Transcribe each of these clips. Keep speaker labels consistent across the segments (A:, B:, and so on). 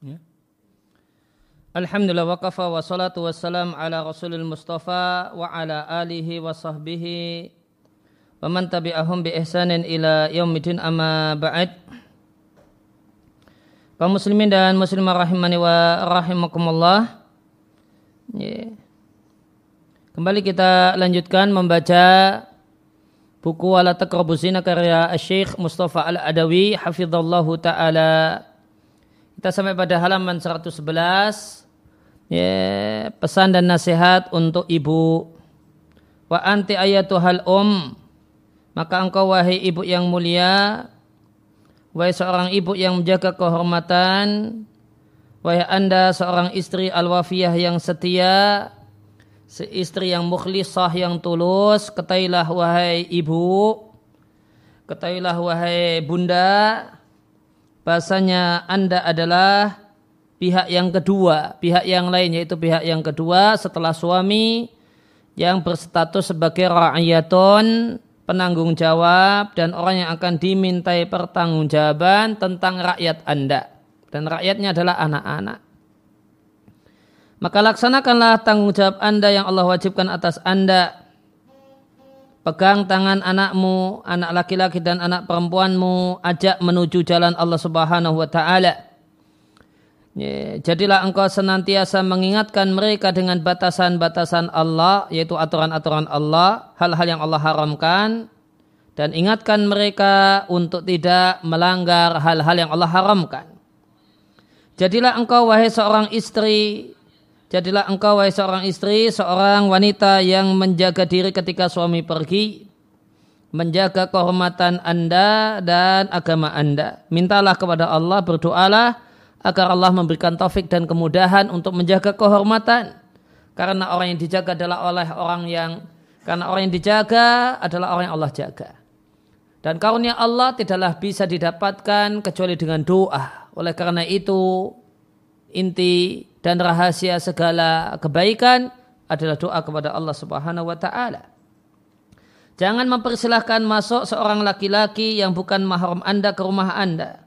A: Ya. Alhamdulillah wa kafa wa salatu wassalam ala rasulil mustafa wa ala alihi wa sahbihi wa man tabi'ahum bi ihsanin ila yaumidin amma ba'd kaum muslimin dan muslimah rahimani wa rahimakumullah ya. kembali kita lanjutkan membaca buku wala taqrabuzina karya Syekh Mustafa Al-Adawi hafizallahu taala kita sampai pada halaman 111 ya, pesan dan nasihat untuk ibu. Wa anti ayatuhal um maka engkau wahai ibu yang mulia wahai seorang ibu yang menjaga kehormatan wahai anda seorang istri al-wafiyah yang setia istri yang mukhlisah yang tulus ketahuilah wahai ibu ketahuilah wahai bunda bahasanya Anda adalah pihak yang kedua, pihak yang lain yaitu pihak yang kedua setelah suami yang berstatus sebagai ra'iyatun, penanggung jawab dan orang yang akan dimintai pertanggungjawaban tentang rakyat Anda. Dan rakyatnya adalah anak-anak. Maka laksanakanlah tanggung jawab Anda yang Allah wajibkan atas Anda Pegang tangan anakmu, anak laki-laki dan anak perempuanmu, ajak menuju jalan Allah Subhanahu wa taala. Jadilah engkau senantiasa mengingatkan mereka dengan batasan-batasan Allah, yaitu aturan-aturan Allah, hal-hal yang Allah haramkan, dan ingatkan mereka untuk tidak melanggar hal-hal yang Allah haramkan. Jadilah engkau wahai seorang istri Jadilah engkau wahai seorang istri, seorang wanita yang menjaga diri ketika suami pergi, menjaga kehormatan Anda dan agama Anda. Mintalah kepada Allah, berdoalah agar Allah memberikan taufik dan kemudahan untuk menjaga kehormatan. Karena orang yang dijaga adalah oleh orang yang karena orang yang dijaga adalah orang yang Allah jaga. Dan karunia Allah tidaklah bisa didapatkan kecuali dengan doa. Oleh karena itu, inti dan rahasia segala kebaikan adalah doa kepada Allah Subhanahu wa taala. Jangan mempersilahkan masuk seorang laki-laki yang bukan mahram Anda ke rumah Anda.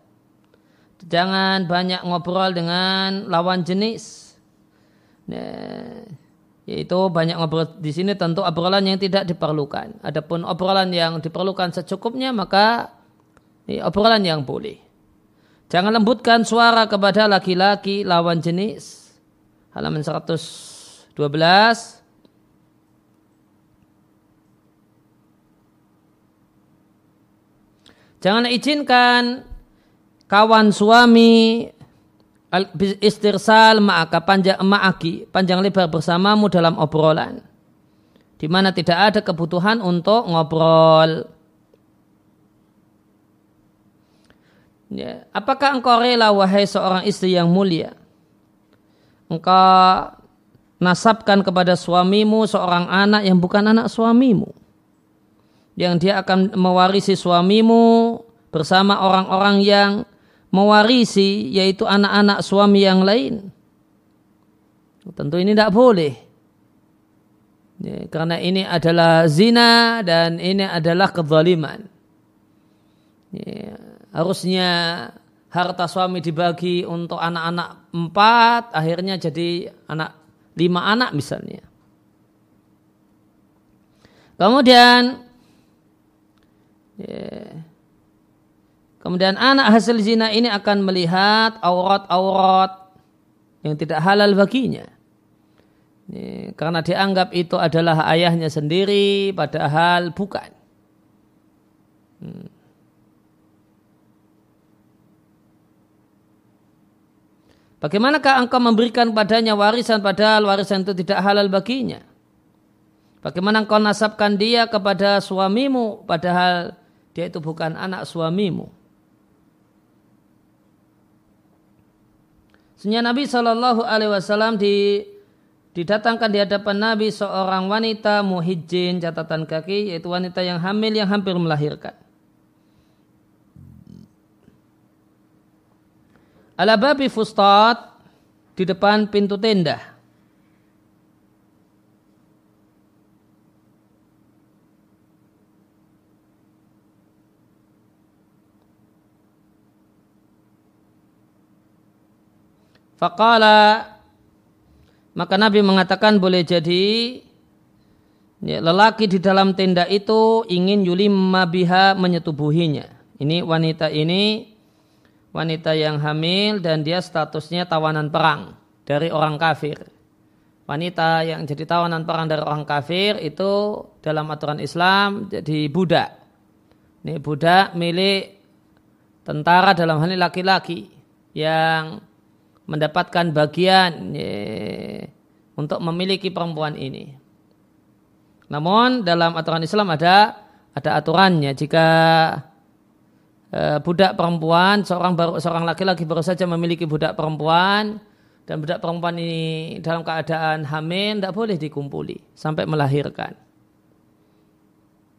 A: Jangan banyak ngobrol dengan lawan jenis. Nah, yaitu banyak ngobrol di sini tentu obrolan yang tidak diperlukan. Adapun obrolan yang diperlukan secukupnya maka obrolan yang boleh. Jangan lembutkan suara kepada laki-laki lawan jenis. Halaman 112 Jangan izinkan kawan suami istirsal maka panjang ma'aki panjang lebar bersamamu dalam obrolan. Di mana tidak ada kebutuhan untuk ngobrol. Ya. Apakah engkau rela wahai seorang istri yang mulia engkau nasabkan kepada suamimu seorang anak yang bukan anak suamimu. Yang dia akan mewarisi suamimu bersama orang-orang yang mewarisi yaitu anak-anak suami yang lain. Tentu ini tidak boleh. Ya, karena ini adalah zina dan ini adalah kezaliman. Ya, harusnya harta suami dibagi untuk anak-anak empat, akhirnya jadi anak lima anak misalnya. Kemudian, yeah, kemudian anak hasil zina ini akan melihat aurat-aurat yang tidak halal baginya. Yeah, karena dianggap itu adalah ayahnya sendiri, padahal bukan. Hmm. Bagaimanakah engkau memberikan padanya warisan padahal warisan itu tidak halal baginya? Bagaimana engkau nasabkan dia kepada suamimu padahal dia itu bukan anak suamimu? Senyap Nabi Shallallahu Alaihi Wasallam di, didatangkan di hadapan Nabi seorang wanita muhijin catatan kaki yaitu wanita yang hamil yang hampir melahirkan. Ala babi fustat di depan pintu tenda. Faqala maka Nabi mengatakan boleh jadi ya, lelaki di dalam tenda itu ingin yulim mabiha menyetubuhinya. Ini wanita ini wanita yang hamil dan dia statusnya tawanan perang dari orang kafir. Wanita yang jadi tawanan perang dari orang kafir itu dalam aturan Islam jadi budak. Ini budak milik tentara dalam hal ini laki-laki yang mendapatkan bagian ye, untuk memiliki perempuan ini. Namun dalam aturan Islam ada ada aturannya jika budak perempuan seorang baru seorang laki-laki baru saja memiliki budak perempuan dan budak perempuan ini dalam keadaan hamil tidak boleh dikumpuli sampai melahirkan.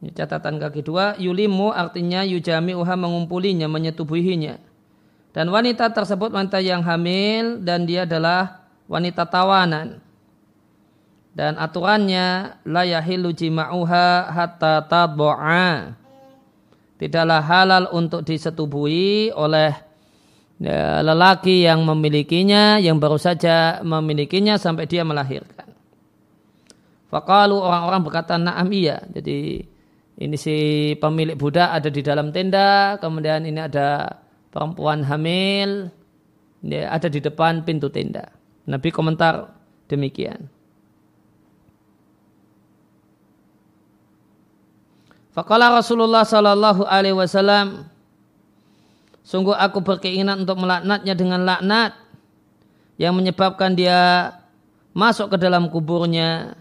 A: Ini catatan kaki dua, yulimu artinya yujami uha mengumpulinya, menyetubuhinya dan wanita tersebut wanita yang hamil dan dia adalah wanita tawanan. Dan aturannya la yahilu jima'uha hatta tabu'a. Tidaklah halal untuk disetubuhi oleh ya, lelaki yang memilikinya, yang baru saja memilikinya sampai dia melahirkan. Fakalu orang-orang berkata na'am iya. Jadi ini si pemilik budak ada di dalam tenda, kemudian ini ada perempuan hamil ya, ada di depan pintu tenda. Nabi komentar demikian. Fakala Rasulullah Sallallahu Alaihi Wasallam, sungguh aku berkeinginan untuk melaknatnya dengan laknat yang menyebabkan dia masuk ke dalam kuburnya.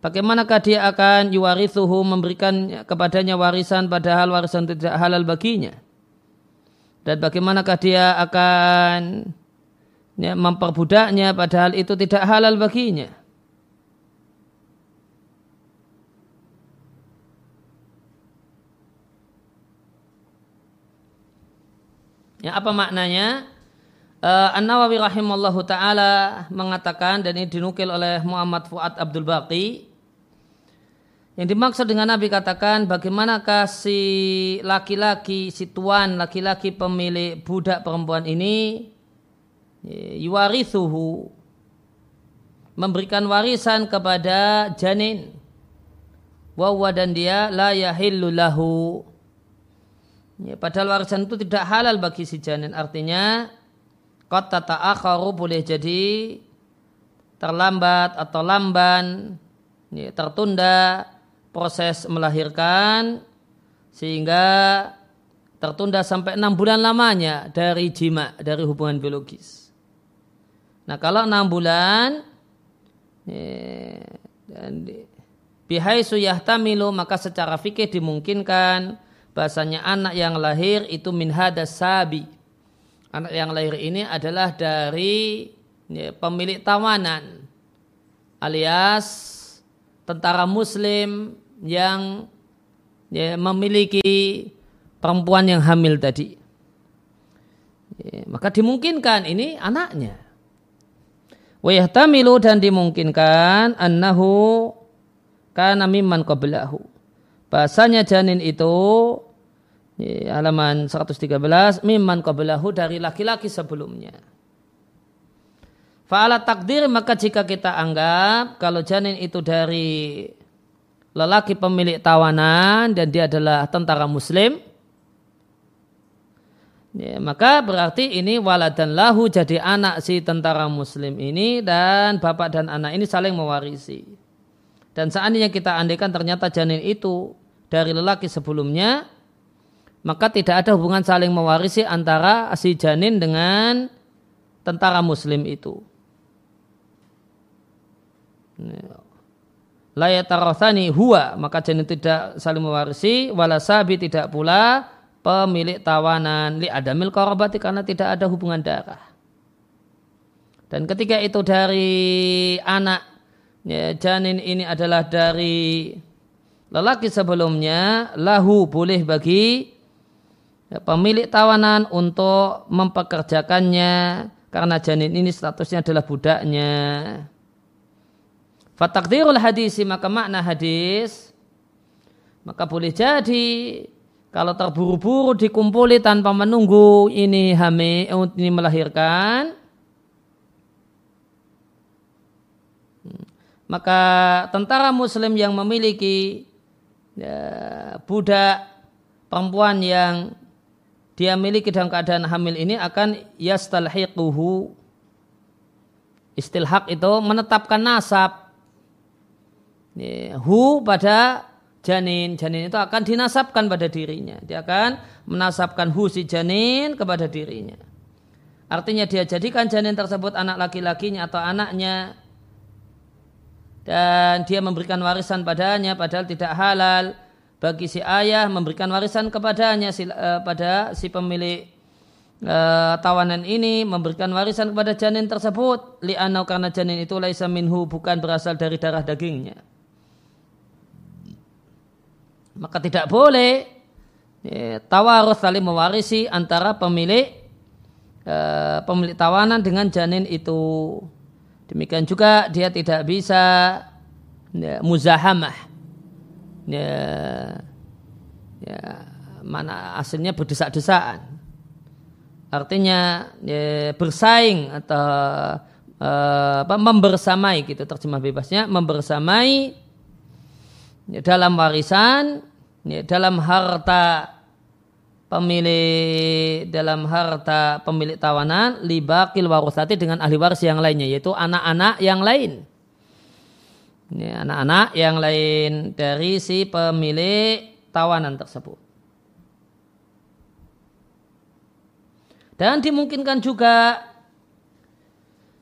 A: Bagaimanakah dia akan yuwarithuhu memberikan kepadanya warisan padahal warisan tidak halal baginya? dan bagaimanakah dia akan ya, memperbudaknya padahal itu tidak halal baginya. Ya, apa maknanya? Uh, An-Nawawi rahimallahu taala mengatakan dan ini dinukil oleh Muhammad Fuad Abdul Baqi yang dimaksud dengan Nabi katakan bagaimanakah si laki-laki, si tuan laki-laki pemilik budak perempuan ini yuwarithuhu memberikan warisan kepada janin wawa dan dia la yahillu lahu ya, padahal warisan itu tidak halal bagi si janin artinya kota ta'akharu boleh jadi terlambat atau lamban ya, tertunda proses melahirkan sehingga tertunda sampai enam bulan lamanya dari jima dari hubungan biologis. Nah kalau enam bulan ya, dan bihai suyahtamilu maka secara fikih dimungkinkan bahasanya anak yang lahir itu min sabi. Anak yang lahir ini adalah dari ya, pemilik tawanan alias tentara muslim yang ya, memiliki perempuan yang hamil tadi. Ya, maka dimungkinkan ini anaknya. Wayahtamilu dan dimungkinkan annahu kana mimman qablahu. Bahasanya janin itu halaman 113 mimman qablahu dari laki-laki sebelumnya. Fa'ala takdir maka jika kita anggap kalau janin itu dari lelaki pemilik tawanan dan dia adalah tentara muslim ya, maka berarti ini waladan lahu jadi anak si tentara muslim ini dan bapak dan anak ini saling mewarisi dan seandainya kita andaikan ternyata janin itu dari lelaki sebelumnya maka tidak ada hubungan saling mewarisi antara si janin dengan tentara muslim itu. Ya layatarothani huwa maka janin tidak saling mewarisi wala sabi tidak pula pemilik tawanan. Li adamil korobati karena tidak ada hubungan darah. Dan ketika itu dari anak ya, janin ini adalah dari lelaki sebelumnya lahu boleh bagi ya, pemilik tawanan untuk mempekerjakannya karena janin ini statusnya adalah budaknya. Fatakdirul hadis maka makna hadis maka boleh jadi kalau terburu-buru dikumpuli tanpa menunggu ini hamil ini melahirkan maka tentara muslim yang memiliki ya, budak perempuan yang dia miliki dalam keadaan hamil ini akan yastalhiquhu. Istilhaq itu menetapkan nasab. Ya, hu pada janin. Janin itu akan dinasabkan pada dirinya. Dia akan menasabkan hu si janin kepada dirinya. Artinya dia jadikan janin tersebut anak laki-lakinya atau anaknya dan dia memberikan warisan padanya padahal tidak halal. Bagi si ayah memberikan warisan kepadanya si, uh, pada si pemilik uh, tawanan ini memberikan warisan kepada janin tersebut. Li'anau karena janin itu laisa minhu bukan berasal dari darah dagingnya. Maka tidak boleh ya, tawarus saling mewarisi antara pemilik uh, pemilik tawanan dengan janin itu Demikian juga dia tidak bisa ya, muzahamah. Ya, ya, mana aslinya berdesak-desaan. Artinya ya, bersaing atau uh, apa, membersamai gitu terjemah bebasnya membersamai ya, dalam warisan ya, dalam harta pemilik dalam harta pemilik tawanan libakil warusati dengan ahli waris yang lainnya yaitu anak-anak yang lain. Ini anak-anak yang lain dari si pemilik tawanan tersebut. Dan dimungkinkan juga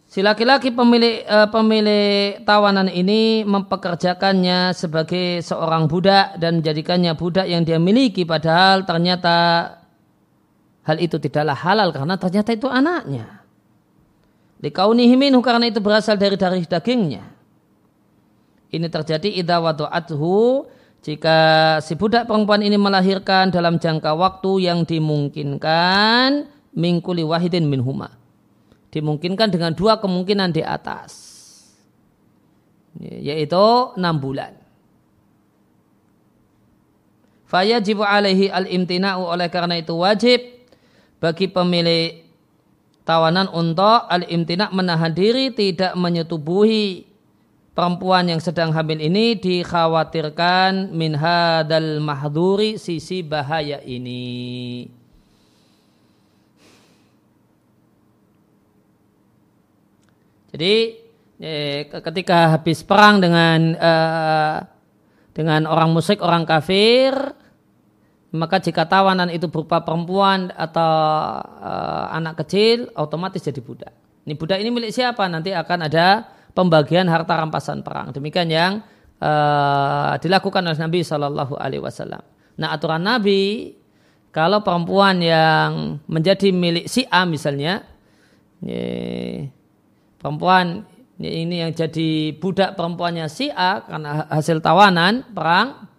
A: Si laki-laki pemilik uh, pemilik tawanan ini mempekerjakannya sebagai seorang budak dan menjadikannya budak yang dia miliki padahal ternyata hal itu tidaklah halal karena ternyata itu anaknya. Dikaunihi minhu karena itu berasal dari darah dagingnya. Ini terjadi idza wadu'athu jika si budak perempuan ini melahirkan dalam jangka waktu yang dimungkinkan mingkuli wahidin minhuma dimungkinkan dengan dua kemungkinan di atas yaitu enam bulan. Fayajibu alaihi al-imtina'u oleh karena itu wajib bagi pemilik tawanan untuk al-imtina' menahan diri tidak menyetubuhi perempuan yang sedang hamil ini dikhawatirkan min hadal mahduri sisi bahaya ini. Jadi eh, ketika habis perang dengan eh, dengan orang musyrik, orang kafir, maka jika tawanan itu berupa perempuan atau eh, anak kecil, otomatis jadi budak. Ini budak ini milik siapa? Nanti akan ada pembagian harta rampasan perang. Demikian yang eh, dilakukan oleh Nabi Shallallahu Alaihi Wasallam. Nah aturan Nabi kalau perempuan yang menjadi milik si A misalnya, perempuan ini yang jadi budak perempuannya si A karena hasil tawanan perang.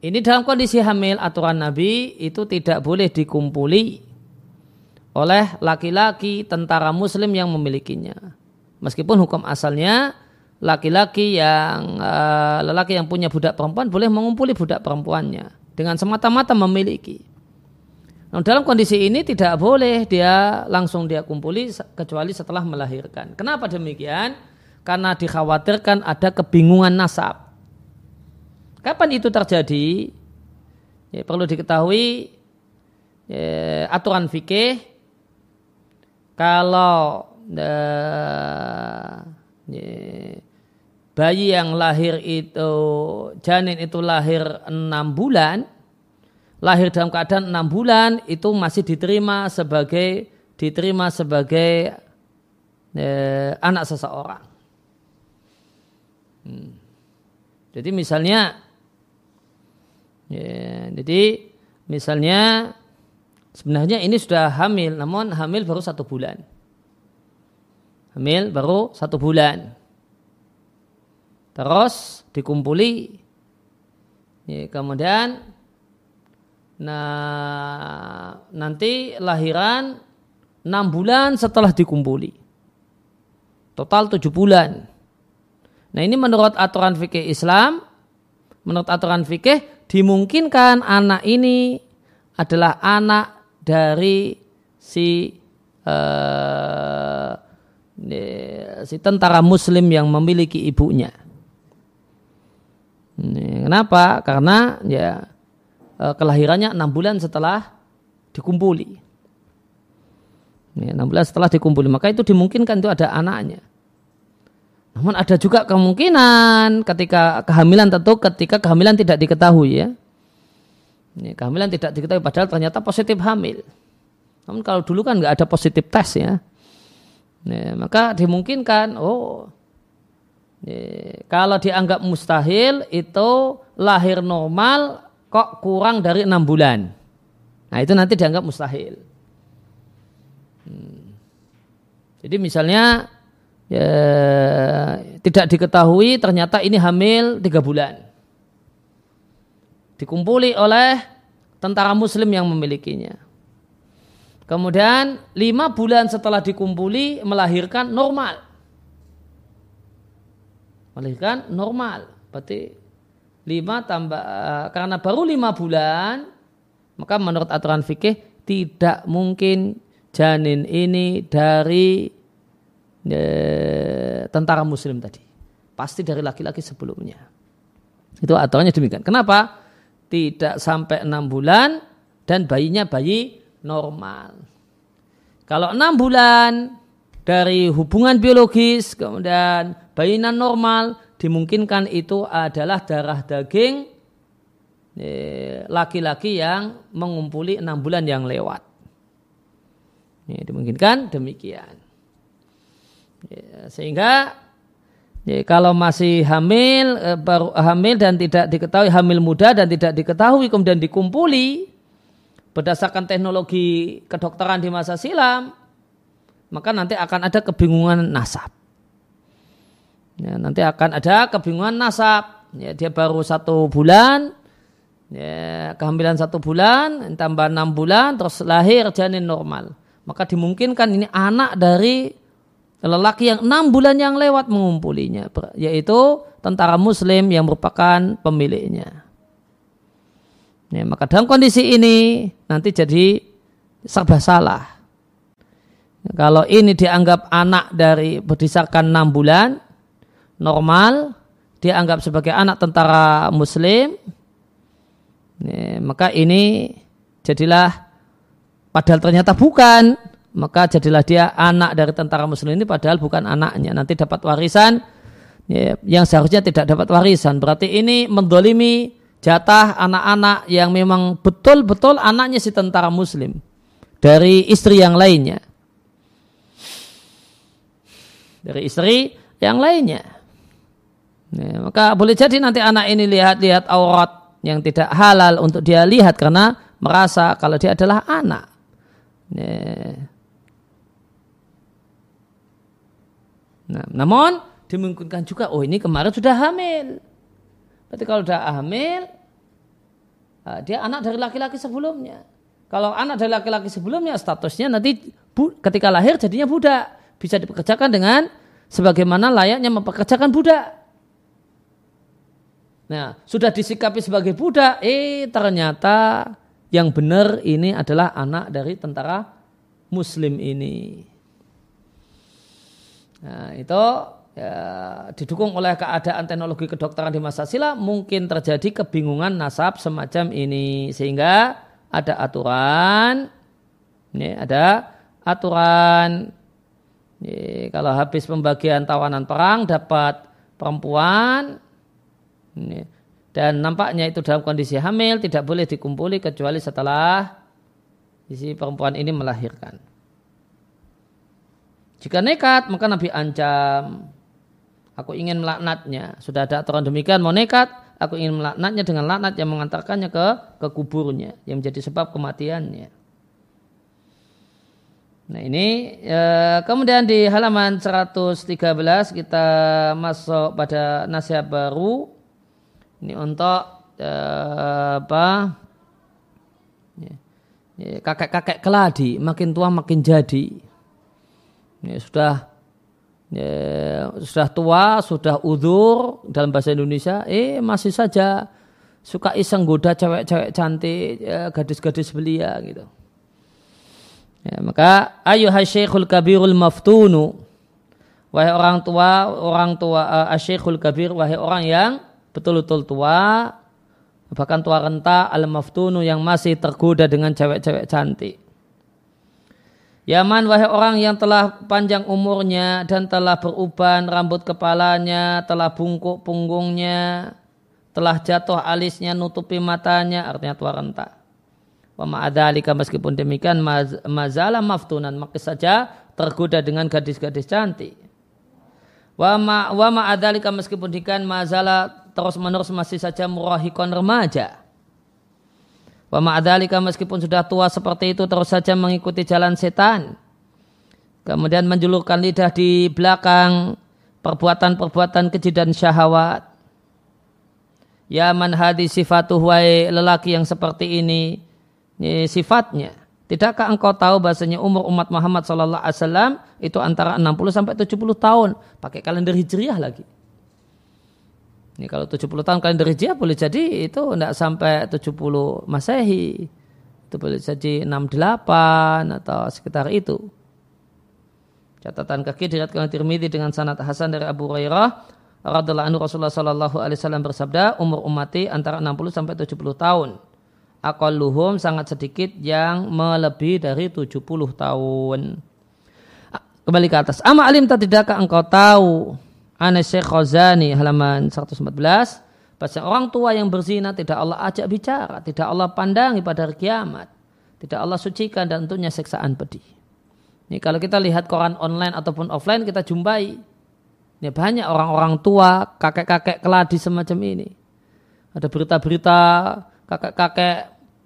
A: Ini dalam kondisi hamil aturan Nabi itu tidak boleh dikumpuli oleh laki-laki tentara muslim yang memilikinya. Meskipun hukum asalnya laki-laki yang uh, lelaki yang punya budak perempuan boleh mengumpuli budak perempuannya dengan semata-mata memiliki Nah, dalam kondisi ini tidak boleh dia langsung dia kumpuli kecuali setelah melahirkan. Kenapa demikian? Karena dikhawatirkan ada kebingungan nasab. Kapan itu terjadi? Ya, perlu diketahui ya, aturan fikih kalau uh, ya, bayi yang lahir itu janin itu lahir enam bulan lahir dalam keadaan enam bulan itu masih diterima sebagai diterima sebagai eh, anak seseorang. Hmm. Jadi misalnya, ya, jadi misalnya sebenarnya ini sudah hamil, namun hamil baru satu bulan. Hamil baru satu bulan. Terus dikumpuli, ya, kemudian Nah, nanti lahiran 6 bulan setelah dikumpuli. Total 7 bulan. Nah, ini menurut aturan fikih Islam, menurut aturan fikih dimungkinkan anak ini adalah anak dari si uh, si tentara muslim yang memiliki ibunya. Kenapa? Karena ya kelahirannya enam bulan setelah dikumpuli. Enam bulan setelah dikumpuli, maka itu dimungkinkan itu ada anaknya. Namun ada juga kemungkinan ketika kehamilan tentu ketika kehamilan tidak diketahui ya. Ini kehamilan tidak diketahui padahal ternyata positif hamil. Namun kalau dulu kan nggak ada positif tes ya. Nah, maka dimungkinkan, oh, ya, kalau dianggap mustahil itu lahir normal kok kurang dari enam bulan. Nah itu nanti dianggap mustahil. Hmm. Jadi misalnya ya, tidak diketahui ternyata ini hamil tiga bulan. Dikumpuli oleh tentara muslim yang memilikinya. Kemudian lima bulan setelah dikumpuli melahirkan normal. Melahirkan normal. Berarti lima tambah eh, karena baru lima bulan maka menurut aturan fikih tidak mungkin janin ini dari e, tentara muslim tadi. Pasti dari laki-laki sebelumnya. Itu aturannya demikian. Kenapa? Tidak sampai enam bulan dan bayinya bayi normal. Kalau enam bulan dari hubungan biologis kemudian bayinan normal dimungkinkan itu adalah darah daging eh, laki-laki yang mengumpuli enam bulan yang lewat. Ini dimungkinkan demikian. Ya, sehingga ya, kalau masih hamil eh, baru hamil dan tidak diketahui hamil muda dan tidak diketahui kemudian dikumpuli berdasarkan teknologi kedokteran di masa silam, maka nanti akan ada kebingungan nasab. Ya, nanti akan ada kebingungan nasab. Ya, dia baru satu bulan, ya, kehamilan satu bulan, tambah enam bulan, terus lahir janin normal. Maka dimungkinkan ini anak dari lelaki yang enam bulan yang lewat mengumpulinya, yaitu tentara muslim yang merupakan pemiliknya. Ya, maka dalam kondisi ini nanti jadi serba salah. Kalau ini dianggap anak dari berdasarkan enam bulan normal, dianggap sebagai anak tentara Muslim, maka ini jadilah padahal ternyata bukan, maka jadilah dia anak dari tentara Muslim ini padahal bukan anaknya. Nanti dapat warisan ya, yang seharusnya tidak dapat warisan. Berarti ini mendolimi jatah anak-anak yang memang betul-betul anaknya si tentara muslim dari istri yang lainnya. Dari istri yang lainnya. Ya, maka boleh jadi nanti anak ini lihat-lihat aurat yang tidak halal untuk dia lihat karena merasa kalau dia adalah anak. Ya. Nah, namun dimungkinkan juga, oh ini kemarin sudah hamil. Berarti kalau sudah hamil, ah, dia anak dari laki-laki sebelumnya. Kalau anak dari laki-laki sebelumnya statusnya nanti ketika lahir jadinya budak. Bisa dipekerjakan dengan sebagaimana layaknya mempekerjakan budak. Nah, sudah disikapi sebagai budak, eh ternyata yang benar ini adalah anak dari tentara muslim ini. Nah, itu ya, didukung oleh keadaan teknologi kedokteran di masa silam mungkin terjadi kebingungan nasab semacam ini sehingga ada aturan ini ada aturan ini, kalau habis pembagian tawanan perang dapat perempuan dan nampaknya itu dalam kondisi hamil tidak boleh dikumpuli kecuali setelah isi perempuan ini melahirkan. Jika nekat maka Nabi ancam Aku ingin melaknatnya. Sudah ada aturan demikian, mau nekat, aku ingin melaknatnya dengan laknat yang mengantarkannya ke ke kuburnya, yang menjadi sebab kematiannya. Nah ini e, kemudian di halaman 113 kita masuk pada nasihat baru. Ini untuk e, apa? Ya, ya, kakek-kakek keladi makin tua makin jadi. Ya, sudah ya, sudah tua, sudah udur dalam bahasa Indonesia, eh masih saja suka iseng goda cewek-cewek cantik, ya, gadis-gadis belia gitu. Ya, maka ayu syekhul kabirul maftunu wahai orang tua, orang tua uh, asyikhul kabir, wahai orang yang betul-betul tua, bahkan tua renta al-maftunu yang masih tergoda dengan cewek-cewek cantik. Yaman wahai orang yang telah panjang umurnya dan telah beruban rambut kepalanya, telah bungkuk punggungnya, telah jatuh alisnya nutupi matanya, artinya tua renta. Wa ma'adhalika meskipun demikian mazalah maftunan, maka saja tergoda dengan gadis-gadis cantik. Wa ma'adhalika meskipun demikian mazalah terus menerus masih saja murahikon remaja. Wa ma'adhalika meskipun sudah tua seperti itu terus saja mengikuti jalan setan. Kemudian menjulurkan lidah di belakang perbuatan-perbuatan keji dan syahwat. Ya man hadis sifatuh lelaki yang seperti ini, ini sifatnya. Tidakkah engkau tahu bahasanya umur umat Muhammad wasallam itu antara 60 sampai 70 tahun, pakai kalender hijriah lagi. Ini kalau 70 tahun kalender Hijriah boleh jadi itu tidak sampai 70 Masehi. Itu boleh jadi 68 atau sekitar itu. Catatan kaki diriatkan Tirmidzi dengan sanad Hasan dari Abu Hurairah radhiyallahu anhu Rasulullah sallallahu alaihi wasallam bersabda umur umati antara 60 sampai 70 tahun. Aqalluhum sangat sedikit yang melebihi dari 70 tahun. Kembali ke atas. Ama alim tak tidakkah engkau tahu Anas Syekh Khazani halaman 114 Bahasa orang tua yang berzina tidak Allah ajak bicara, tidak Allah pandangi pada hari kiamat. Tidak Allah sucikan dan tentunya seksaan pedih. Ini kalau kita lihat koran online ataupun offline kita jumpai. Ini banyak orang-orang tua, kakek-kakek keladi semacam ini. Ada berita-berita kakek-kakek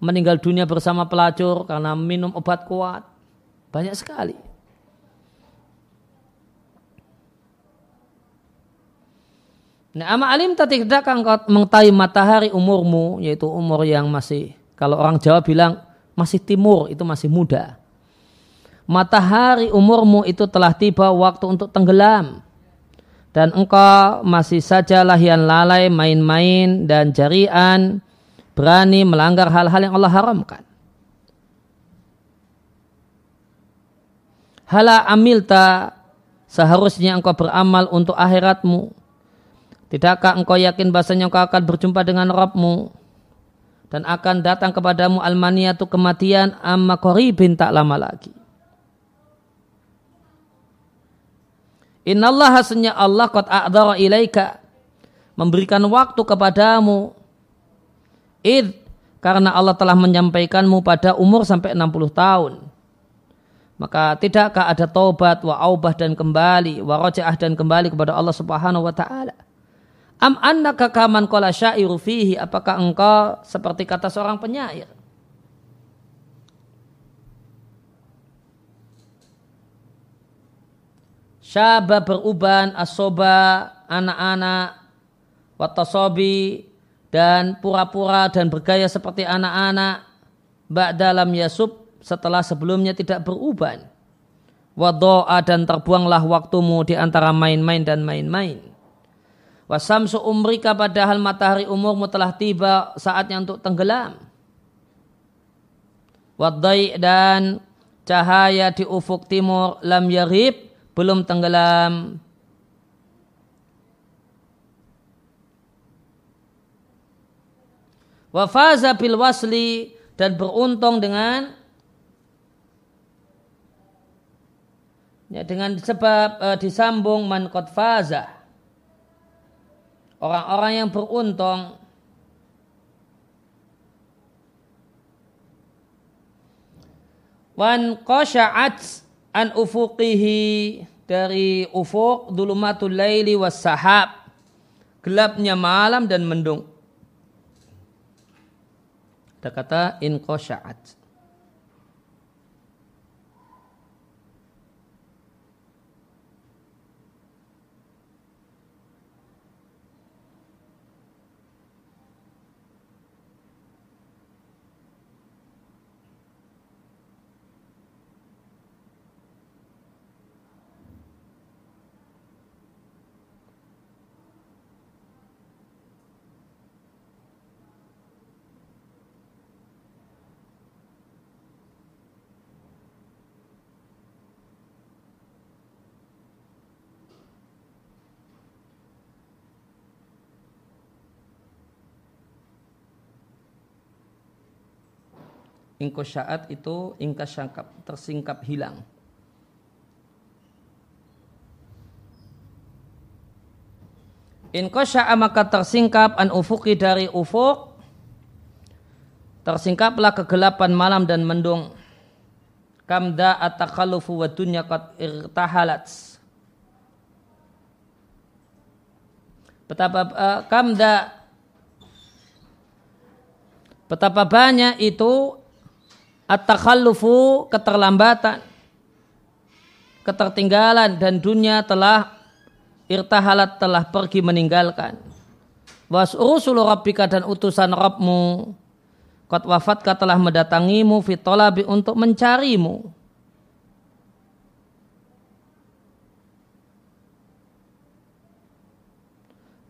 A: meninggal dunia bersama pelacur karena minum obat kuat. Banyak sekali. Nah, ama alim tidak engkau mengetahui matahari umurmu, yaitu umur yang masih, kalau orang Jawa bilang masih timur, itu masih muda. Matahari umurmu itu telah tiba waktu untuk tenggelam. Dan engkau masih saja lahian lalai, main-main, dan jarian, berani melanggar hal-hal yang Allah haramkan. Hala amilta seharusnya engkau beramal untuk akhiratmu Tidakkah engkau yakin bahasanya engkau akan berjumpa dengan Rabbmu dan akan datang kepadamu almaniyatu kematian amma koribin tak lama lagi. Innallah hasnya Allah qad a'dhara ilaika memberikan waktu kepadamu id karena Allah telah menyampaikanmu pada umur sampai 60 tahun. Maka tidakkah ada taubat wa aubah dan kembali wa dan kembali kepada Allah Subhanahu wa taala. Am annaka kaman qala syairu fihi? Apakah engkau seperti kata seorang penyair? Syaba beruban asoba anak-anak watasobi dan pura-pura dan bergaya seperti anak-anak. Bak dalam yasub setelah sebelumnya tidak beruban. Wadoa dan terbuanglah waktumu di antara main-main dan main-main Wasamsu umrika padahal matahari umurmu telah tiba saatnya untuk tenggelam. Wadai dan cahaya di ufuk timur lam yarib belum tenggelam. Wafaza bil wasli dan beruntung dengan ya, dengan sebab uh, disambung man faza orang-orang yang beruntung. Wan qasha'at an ufuqihi. Dari ufuk dulumatul laili was sahab. Gelapnya malam dan mendung. Ada kata in qasha'at Ingkosyaat itu ingkasyangkap, tersingkap hilang. Inkosya'a maka tersingkap an ufuki dari ufuk. Tersingkaplah kegelapan malam dan mendung. Kamda at-takhalufu wa dunya qad irtahalat. Betapa uh, kamda betapa banyak itu at-takhallufu keterlambatan ketertinggalan dan dunia telah irtahalat telah pergi meninggalkan. Was urusulu rabbika dan utusan Rabbmu Kot wafatka telah mendatangimu fitolabi untuk mencarimu.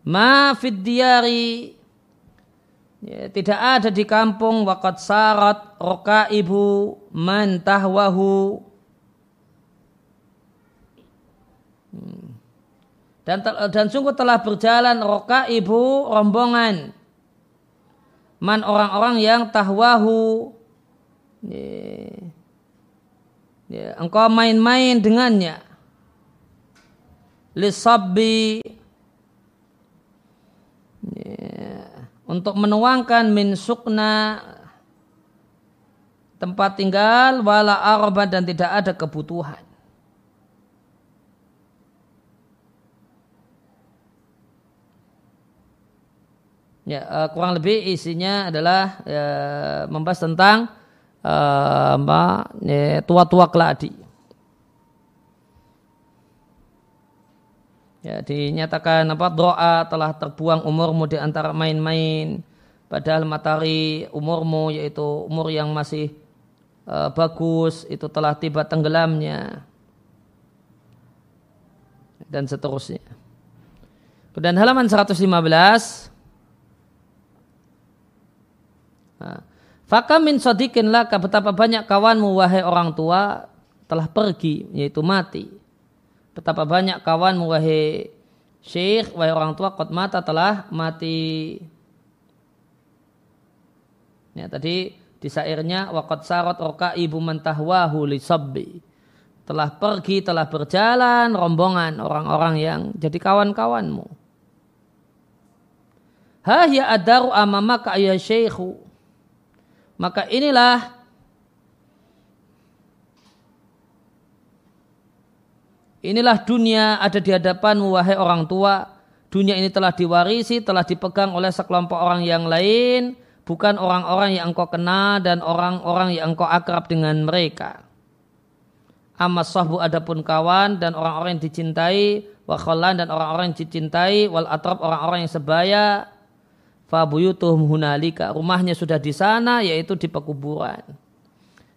A: Ma fid diyari ya, tidak ada di kampung wakat sarat roka ibu man tahwahu. Hmm. dan dan sungguh telah berjalan roka ibu rombongan man orang-orang yang tahwahu. Ya, ya, engkau main-main dengannya. Lisabbi untuk menuangkan min sukna tempat tinggal wala arba dan tidak ada kebutuhan Ya, uh, kurang lebih isinya adalah ya, membahas tentang uh, apa ya, tua-tua keladi. Ya, dinyatakan apa doa telah terbuang umurmu di antara main-main padahal matahari umurmu yaitu umur yang masih uh, bagus itu telah tiba tenggelamnya dan seterusnya. Dan halaman 115 Fakam min sodikin laka betapa banyak kawanmu wahai orang tua telah pergi yaitu mati. Betapa banyak kawanmu wahai syekh wahai orang tua kot mata telah mati. Ya tadi di sairnya wakot sarot roka ibu mentahwahu li sabbi. Telah pergi, telah berjalan rombongan orang-orang yang jadi kawan-kawanmu. Hahya adaru amamaka ya syekhu maka inilah inilah dunia ada di hadapan wahai orang tua. Dunia ini telah diwarisi, telah dipegang oleh sekelompok orang yang lain, bukan orang-orang yang engkau kenal dan orang-orang yang engkau akrab dengan mereka. Amas sahbu adapun kawan dan orang-orang yang dicintai, wakholan dan orang-orang yang dicintai, wal atrab orang-orang yang sebaya, Fabuyutuhum hunalika. Rumahnya sudah di sana yaitu di pekuburan.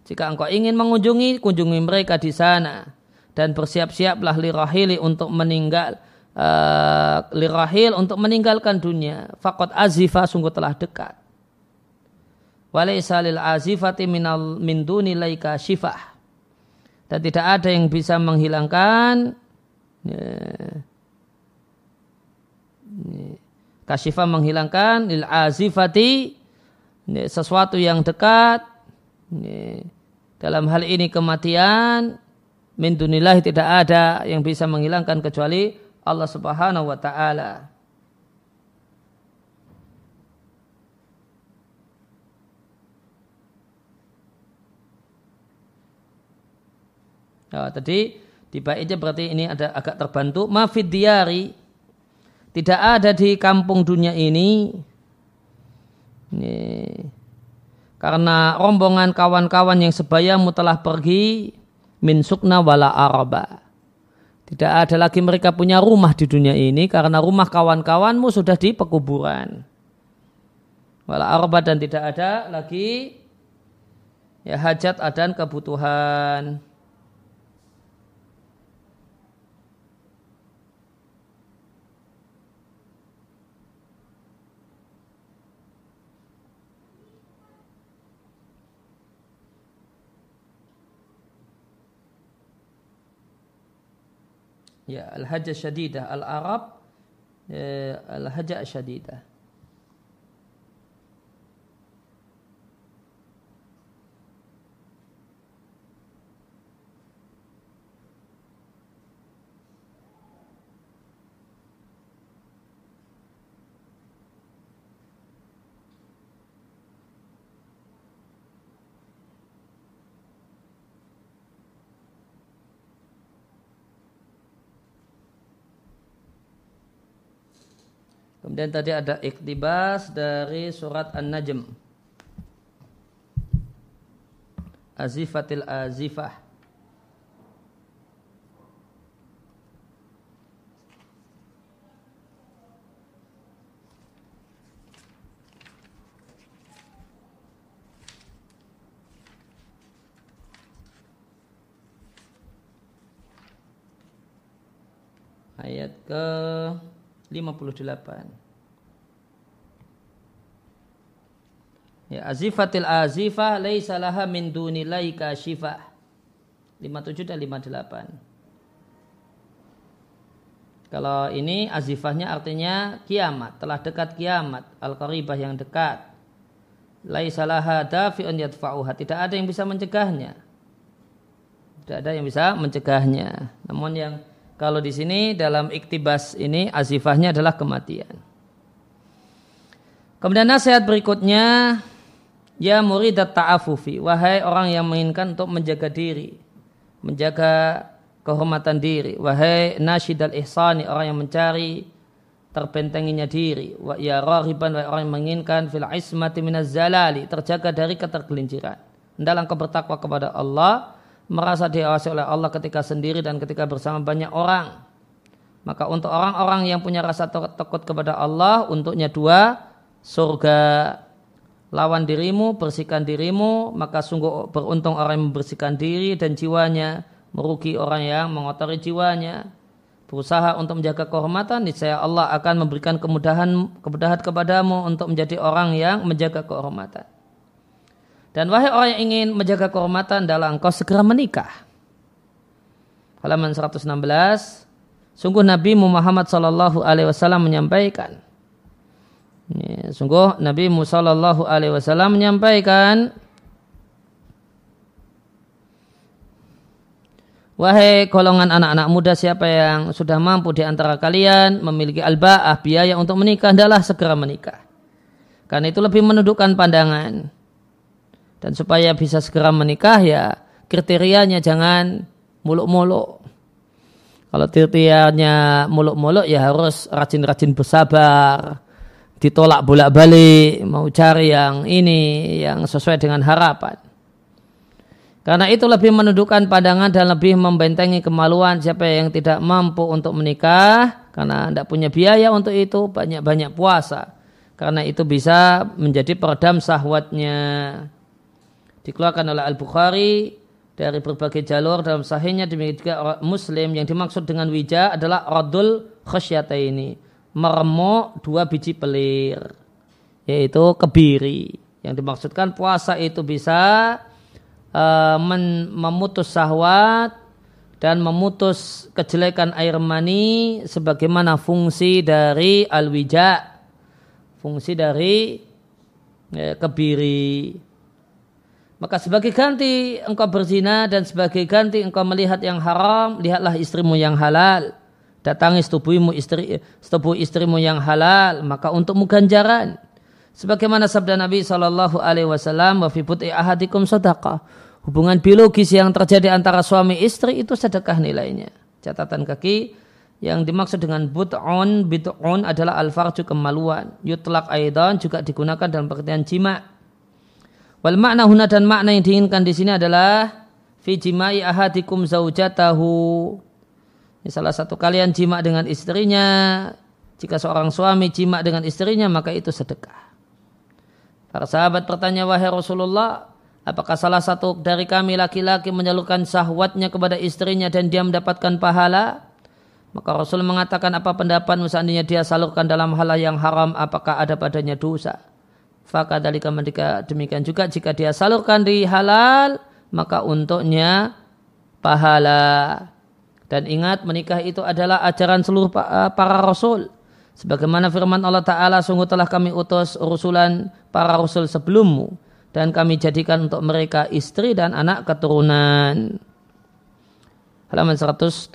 A: Jika engkau ingin mengunjungi, kunjungi mereka di sana. Dan bersiap-siaplah lirahili untuk meninggal. Uh, lirahil untuk meninggalkan dunia. Fakot azifa sungguh telah dekat. Walaysa azifati minal min duni laika syifah. Dan tidak ada yang bisa menghilangkan ya, ya, menghilangkan lil azifati sesuatu yang dekat dalam hal ini kematian min dunillahi tidak ada yang bisa menghilangkan kecuali Allah Subhanahu wa taala. Nah, tadi di baiknya berarti ini ada agak terbantu mafid diari tidak ada di kampung dunia ini. ini karena rombongan kawan-kawan yang sebayamu telah pergi min sukna wala araba. Tidak ada lagi mereka punya rumah di dunia ini karena rumah kawan-kawanmu sudah di pekuburan. Wala araba dan tidak ada lagi ya hajat adan kebutuhan. Ya al-haja syadidah al-arab al-haja syadidah Kemudian tadi ada iktibas dari surat An-Najm. Azifatil azifah. ayat ke 58. Ya, azifatil azifah laisa laha min dunillahi kasyifah. 57 dan 58. Kalau ini azifahnya artinya kiamat, telah dekat kiamat, al-qaribah yang dekat. Laisa laha dafi'un yadfa'uha, tidak ada yang bisa mencegahnya. Tidak ada yang bisa mencegahnya. Namun yang kalau di sini dalam iktibas ini azifahnya adalah kematian. Kemudian nasihat berikutnya, ya muridat ta'afufi, wahai orang yang menginginkan untuk menjaga diri, menjaga kehormatan diri, wahai nasyid al-ihsani, orang yang mencari terbentenginya diri, wa ya rahiban, wahai orang yang menginginkan fil ismati minaz zalali, terjaga dari ketergelinciran. Dalam bertakwa kepada Allah, merasa diawasi oleh Allah ketika sendiri dan ketika bersama banyak orang. Maka untuk orang-orang yang punya rasa takut kepada Allah, untuknya dua, surga lawan dirimu, bersihkan dirimu, maka sungguh beruntung orang yang membersihkan diri dan jiwanya, merugi orang yang mengotori jiwanya. Berusaha untuk menjaga kehormatan, niscaya Allah akan memberikan kemudahan kemudahan kepadamu untuk menjadi orang yang menjaga kehormatan. Dan wahai orang yang ingin menjaga kehormatan dalam engkau segera menikah. Halaman 116. Sungguh Nabi Muhammad Sallallahu Alaihi Wasallam menyampaikan. Ya, sungguh Nabi Muhammad Sallallahu Alaihi Wasallam menyampaikan. Wahai golongan anak-anak muda siapa yang sudah mampu di antara kalian memiliki alba'ah biaya untuk menikah adalah segera menikah. Karena itu lebih menundukkan pandangan dan supaya bisa segera menikah ya kriterianya jangan muluk-muluk. Kalau kriterianya muluk-muluk ya harus rajin-rajin bersabar. Ditolak bolak-balik, mau cari yang ini yang sesuai dengan harapan. Karena itu lebih menundukkan pandangan dan lebih membentengi kemaluan siapa yang tidak mampu untuk menikah karena tidak punya biaya untuk itu banyak-banyak puasa. Karena itu bisa menjadi peredam sahwatnya dikeluarkan oleh Al-Bukhari dari berbagai jalur. Dalam sahihnya demikian juga Muslim yang dimaksud dengan wija adalah radul ini meremuk dua biji pelir yaitu kebiri. Yang dimaksudkan puasa itu bisa uh, memutus sahwat dan memutus kejelekan air mani sebagaimana fungsi dari al-wija fungsi dari ya, kebiri maka sebagai ganti engkau berzina dan sebagai ganti engkau melihat yang haram, lihatlah istrimu yang halal. Datangi setubuhmu istri, setubuh istrimu yang halal, maka untukmu ganjaran. Sebagaimana sabda Nabi Shallallahu Alaihi Wasallam, wafibuti ahadikum sedekah. Hubungan biologis yang terjadi antara suami istri itu sedekah nilainya. Catatan kaki yang dimaksud dengan but'un, bid'un adalah al-farju kemaluan. Yutlak aidan juga digunakan dalam pengertian jima' Wal makna huna dan makna yang diinginkan di sini adalah fi jimai ahadikum zaujatahu. Ini salah satu kalian jima dengan istrinya. Jika seorang suami jima dengan istrinya maka itu sedekah. Para sahabat bertanya wahai Rasulullah, apakah salah satu dari kami laki-laki menyalurkan syahwatnya kepada istrinya dan dia mendapatkan pahala? Maka Rasul mengatakan apa pendapat seandainya dia salurkan dalam hal yang haram apakah ada padanya dosa? Fakadalika ketika demikian juga jika dia salurkan di halal maka untuknya pahala. Dan ingat menikah itu adalah ajaran seluruh eh, para rasul. Sebagaimana firman Allah Ta'ala sungguh telah kami utus urusulan para rasul sebelummu. Dan kami jadikan untuk mereka istri dan anak keturunan. Halaman 117.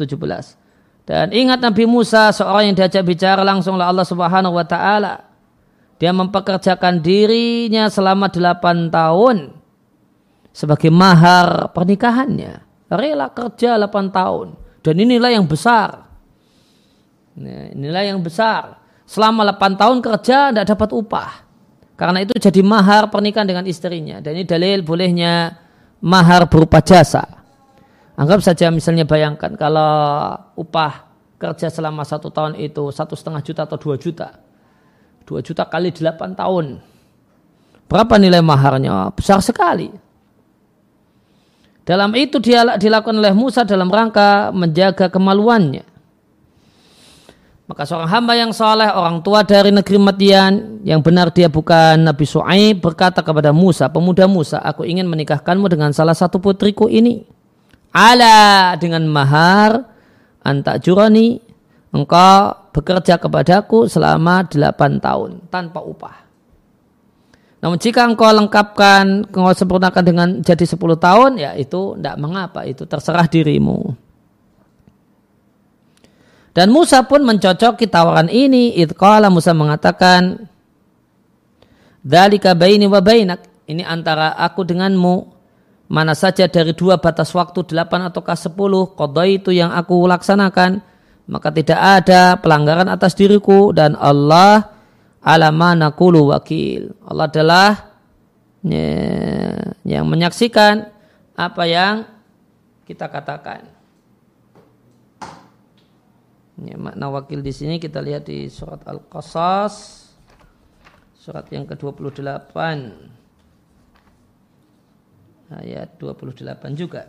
A: Dan ingat Nabi Musa seorang yang diajak bicara langsung oleh Allah Subhanahu wa taala dia mempekerjakan dirinya selama delapan tahun sebagai mahar pernikahannya. Rela kerja delapan tahun. Dan inilah yang besar. Nah, inilah yang besar. selama 8 tahun kerja tidak dapat upah. Karena itu jadi mahar pernikahan dengan istrinya. Dan ini dalil bolehnya mahar berupa jasa. Anggap saja misalnya bayangkan kalau upah kerja selama satu tahun itu satu setengah juta atau dua juta. Dua juta kali delapan tahun. Berapa nilai maharnya? Besar sekali. Dalam itu dia dilakukan oleh Musa dalam rangka menjaga kemaluannya. Maka seorang hamba yang soleh, orang tua dari negeri Madian, yang benar dia bukan Nabi Su'aib, berkata kepada Musa, pemuda Musa, aku ingin menikahkanmu dengan salah satu putriku ini. Ala dengan mahar, antak jurani, engkau bekerja kepadaku selama delapan tahun, tanpa upah. Namun jika engkau lengkapkan, engkau sempurnakan dengan jadi 10 tahun, ya itu tidak mengapa, itu terserah dirimu. Dan Musa pun mencocoki tawaran ini. Itqala Musa mengatakan, Dalika baini wa bainak. Ini antara aku denganmu. Mana saja dari dua batas waktu delapan ataukah sepuluh. Kodai itu yang aku laksanakan. Maka tidak ada pelanggaran atas diriku. Dan Allah alamana kulu wakil. Allah adalah ya, yang menyaksikan apa yang kita katakan. Ya, makna wakil di sini kita lihat di surat Al-Qasas surat yang ke-28 ayat 28 juga.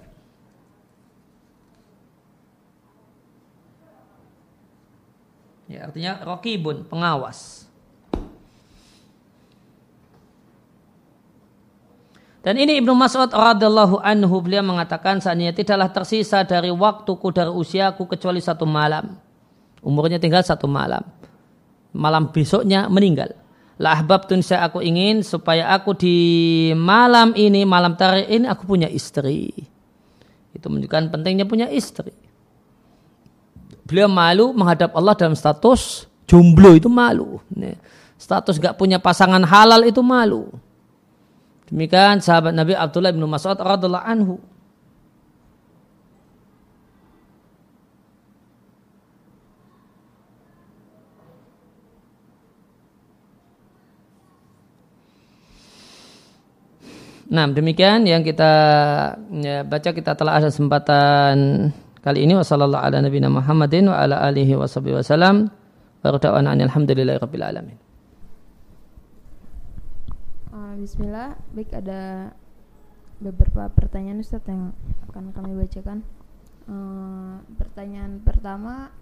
A: Ya, artinya rokibun, pengawas. Dan ini Ibnu Mas'ud radhiallahu anhu beliau mengatakan saatnya tidaklah tersisa dari waktuku dari usiaku kecuali satu malam. Umurnya tinggal satu malam. Malam besoknya meninggal. La ahbabtun saya aku ingin supaya aku di malam ini, malam tarikh ini aku punya istri. Itu menunjukkan pentingnya punya istri. Beliau malu menghadap Allah dalam status jomblo itu malu. Status gak punya pasangan halal itu malu. Demikian sahabat Nabi Abdullah bin Mas'ud radhiallahu anhu. Nah, demikian yang kita ya, baca kita telah ada kesempatan kali ini wasallallahu ala nabiyina Muhammadin wa ala alihi wasallam. Wa alhamdulillahi rabbil alamin.
B: Bismillah, baik ada beberapa pertanyaan Ustaz yang akan kami bacakan. Uh, pertanyaan pertama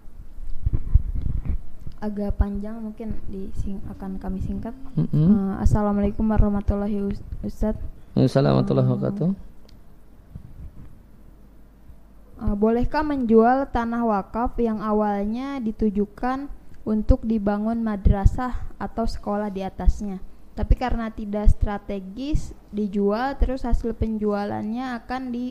B: agak panjang mungkin di sing akan kami singkat. Mm -hmm. uh, Assalamualaikum warahmatullahi Ustaz.
A: Assalamualaikum warahmatullahi wabarakatuh.
B: Uh, bolehkah menjual tanah wakaf yang awalnya ditujukan untuk dibangun madrasah atau sekolah di atasnya? tapi karena tidak strategis dijual terus hasil penjualannya akan dibelikan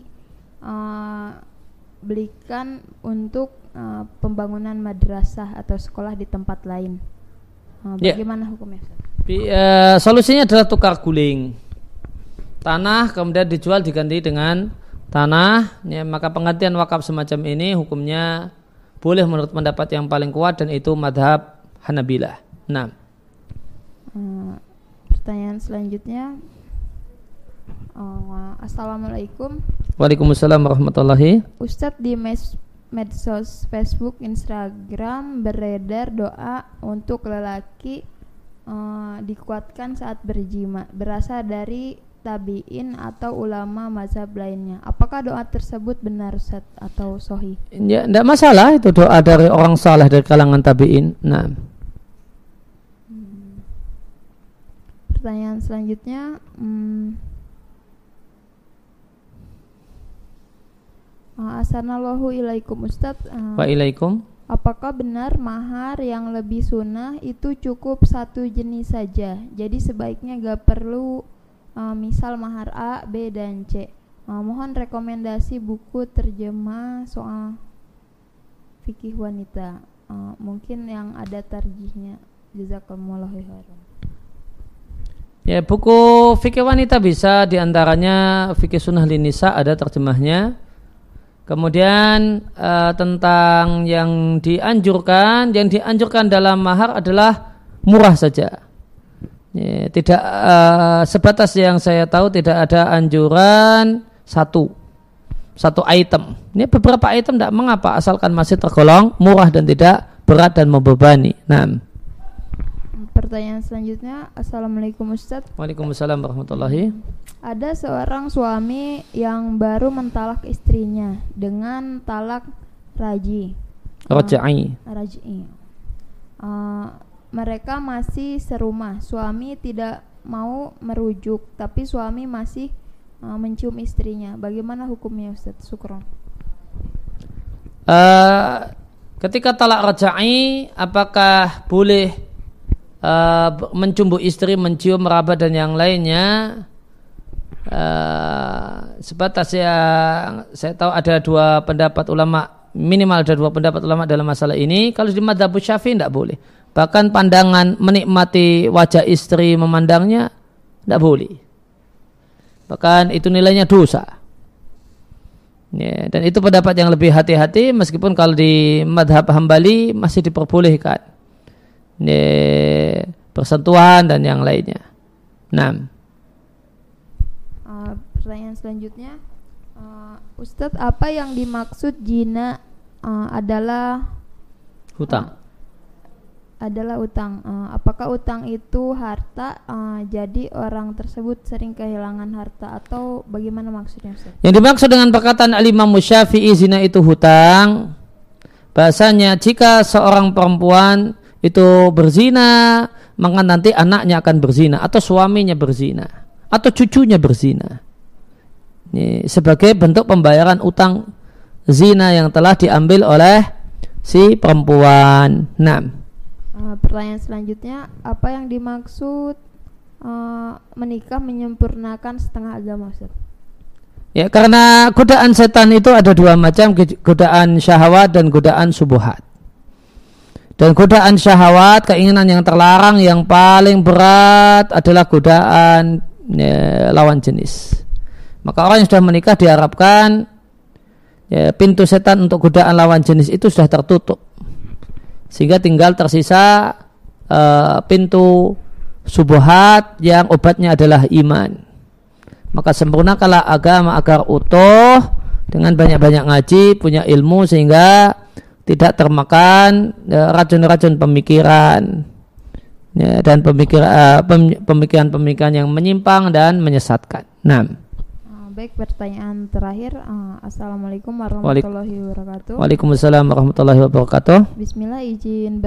B: eh, uh, untuk uh, pembangunan madrasah atau sekolah di tempat lain uh, bagaimana yeah. hukumnya
A: Bi, uh, solusinya adalah tukar guling tanah kemudian dijual diganti dengan tanah ya, maka penggantian wakaf semacam ini hukumnya boleh menurut pendapat yang paling kuat dan itu madhab Hanabilah. Nah.
B: Uh, pertanyaan selanjutnya uh, Assalamualaikum
A: Waalaikumsalam warahmatullahi
B: Ustadz di mes medsos Facebook Instagram beredar doa untuk lelaki uh, dikuatkan saat berjima berasal dari tabiin atau ulama mazhab lainnya. Apakah doa tersebut benar Ustaz atau sohi?
A: Ya, tidak masalah itu doa dari orang salah dari kalangan tabiin. Nah.
B: pertanyaan selanjutnya hmm, Assalamualaikum ilaikum Ustaz
A: uh, Wa ilaikum
B: Apakah benar mahar yang lebih sunnah itu cukup satu jenis saja Jadi sebaiknya gak perlu uh, misal mahar A, B, dan C uh, Mohon rekomendasi buku terjemah soal fikih wanita uh, Mungkin yang ada tarjihnya Jazakallahu khairan
A: Ya, buku fikih wanita bisa di antaranya fikih sunnah linisa ada terjemahnya. Kemudian uh, tentang yang dianjurkan, yang dianjurkan dalam mahar adalah murah saja. Ya, tidak uh, sebatas yang saya tahu tidak ada anjuran satu satu item. Ini beberapa item tidak mengapa asalkan masih tergolong murah dan tidak berat dan membebani. Nah.
B: Pertanyaan selanjutnya, Assalamualaikum Ustaz.
A: Waalaikumsalam warahmatullahi.
B: Ada seorang suami yang baru mentalak istrinya dengan talak raji.
A: Rajai.
B: Uh, raji. Uh, mereka masih serumah. Suami tidak mau merujuk, tapi suami masih uh, mencium istrinya. Bagaimana hukumnya Ustaz? Sukron.
A: Uh, ketika talak rajai, apakah boleh uh, mencumbu istri, mencium, meraba dan yang lainnya uh, sebatas yang saya tahu ada dua pendapat ulama minimal ada dua pendapat ulama dalam masalah ini kalau di madhab syafi'i tidak boleh bahkan pandangan menikmati wajah istri memandangnya tidak boleh bahkan itu nilainya dosa ya, dan itu pendapat yang lebih hati-hati meskipun kalau di madhab hambali masih diperbolehkan persentuhan dan yang lainnya. Nah.
B: Uh, pertanyaan selanjutnya, uh, Ustadz apa yang dimaksud jina uh, adalah
A: hutang?
B: Uh, adalah utang. Uh, apakah utang itu harta? Uh, jadi orang tersebut sering kehilangan harta atau bagaimana maksudnya Ustaz?
A: Yang dimaksud dengan perkataan Al-Imam Syafi'i zina itu hutang. Bahasanya jika seorang perempuan itu berzina, maka nanti anaknya akan berzina atau suaminya berzina atau cucunya berzina. Ini sebagai bentuk pembayaran utang zina yang telah diambil oleh si perempuan. Nah,
B: uh, pertanyaan selanjutnya, apa yang dimaksud uh, menikah menyempurnakan setengah agama, Ustaz?
A: Ya, karena godaan setan itu ada dua macam, godaan syahwat dan godaan subuhat. Dan godaan syahwat, keinginan yang terlarang yang paling berat adalah godaan ya, lawan jenis. Maka orang yang sudah menikah diharapkan ya, pintu setan untuk godaan lawan jenis itu sudah tertutup. Sehingga tinggal tersisa uh, pintu subuhat yang obatnya adalah iman. Maka sempurnakanlah agama agar utuh dengan banyak-banyak ngaji, punya ilmu sehingga tidak termakan ya, racun-racun pemikiran ya, dan pemikiran pemikiran-pemikiran yang menyimpang dan menyesatkan. Nah.
B: Baik, pertanyaan terakhir. Uh, Assalamualaikum warahmatullahi wabarakatuh.
A: Waalaikumsalam warahmatullahi wabarakatuh.
B: Bismillah, izin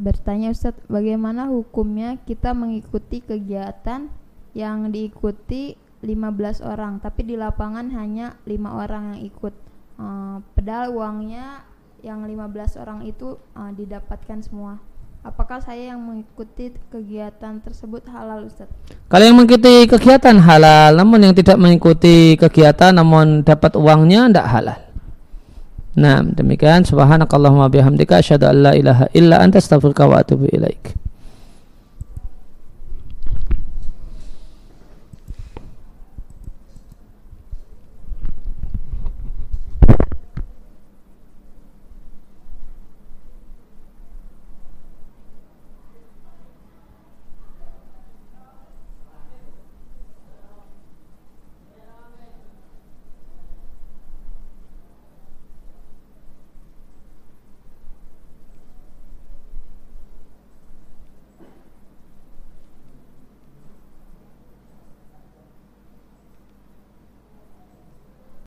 B: bertanya Ustadz, bagaimana hukumnya kita mengikuti kegiatan yang diikuti 15 orang, tapi di lapangan hanya lima orang yang ikut. Uh, pedal uangnya yang 15 orang itu uh, didapatkan semua. Apakah saya yang mengikuti kegiatan tersebut halal Ustaz?
A: Kalau yang mengikuti kegiatan halal, namun yang tidak mengikuti kegiatan namun dapat uangnya tidak halal. Nah, demikian subhanakallahumma bihamdika asyhadu an la ilaha illa anta astaghfiruka wa atubu ilaik.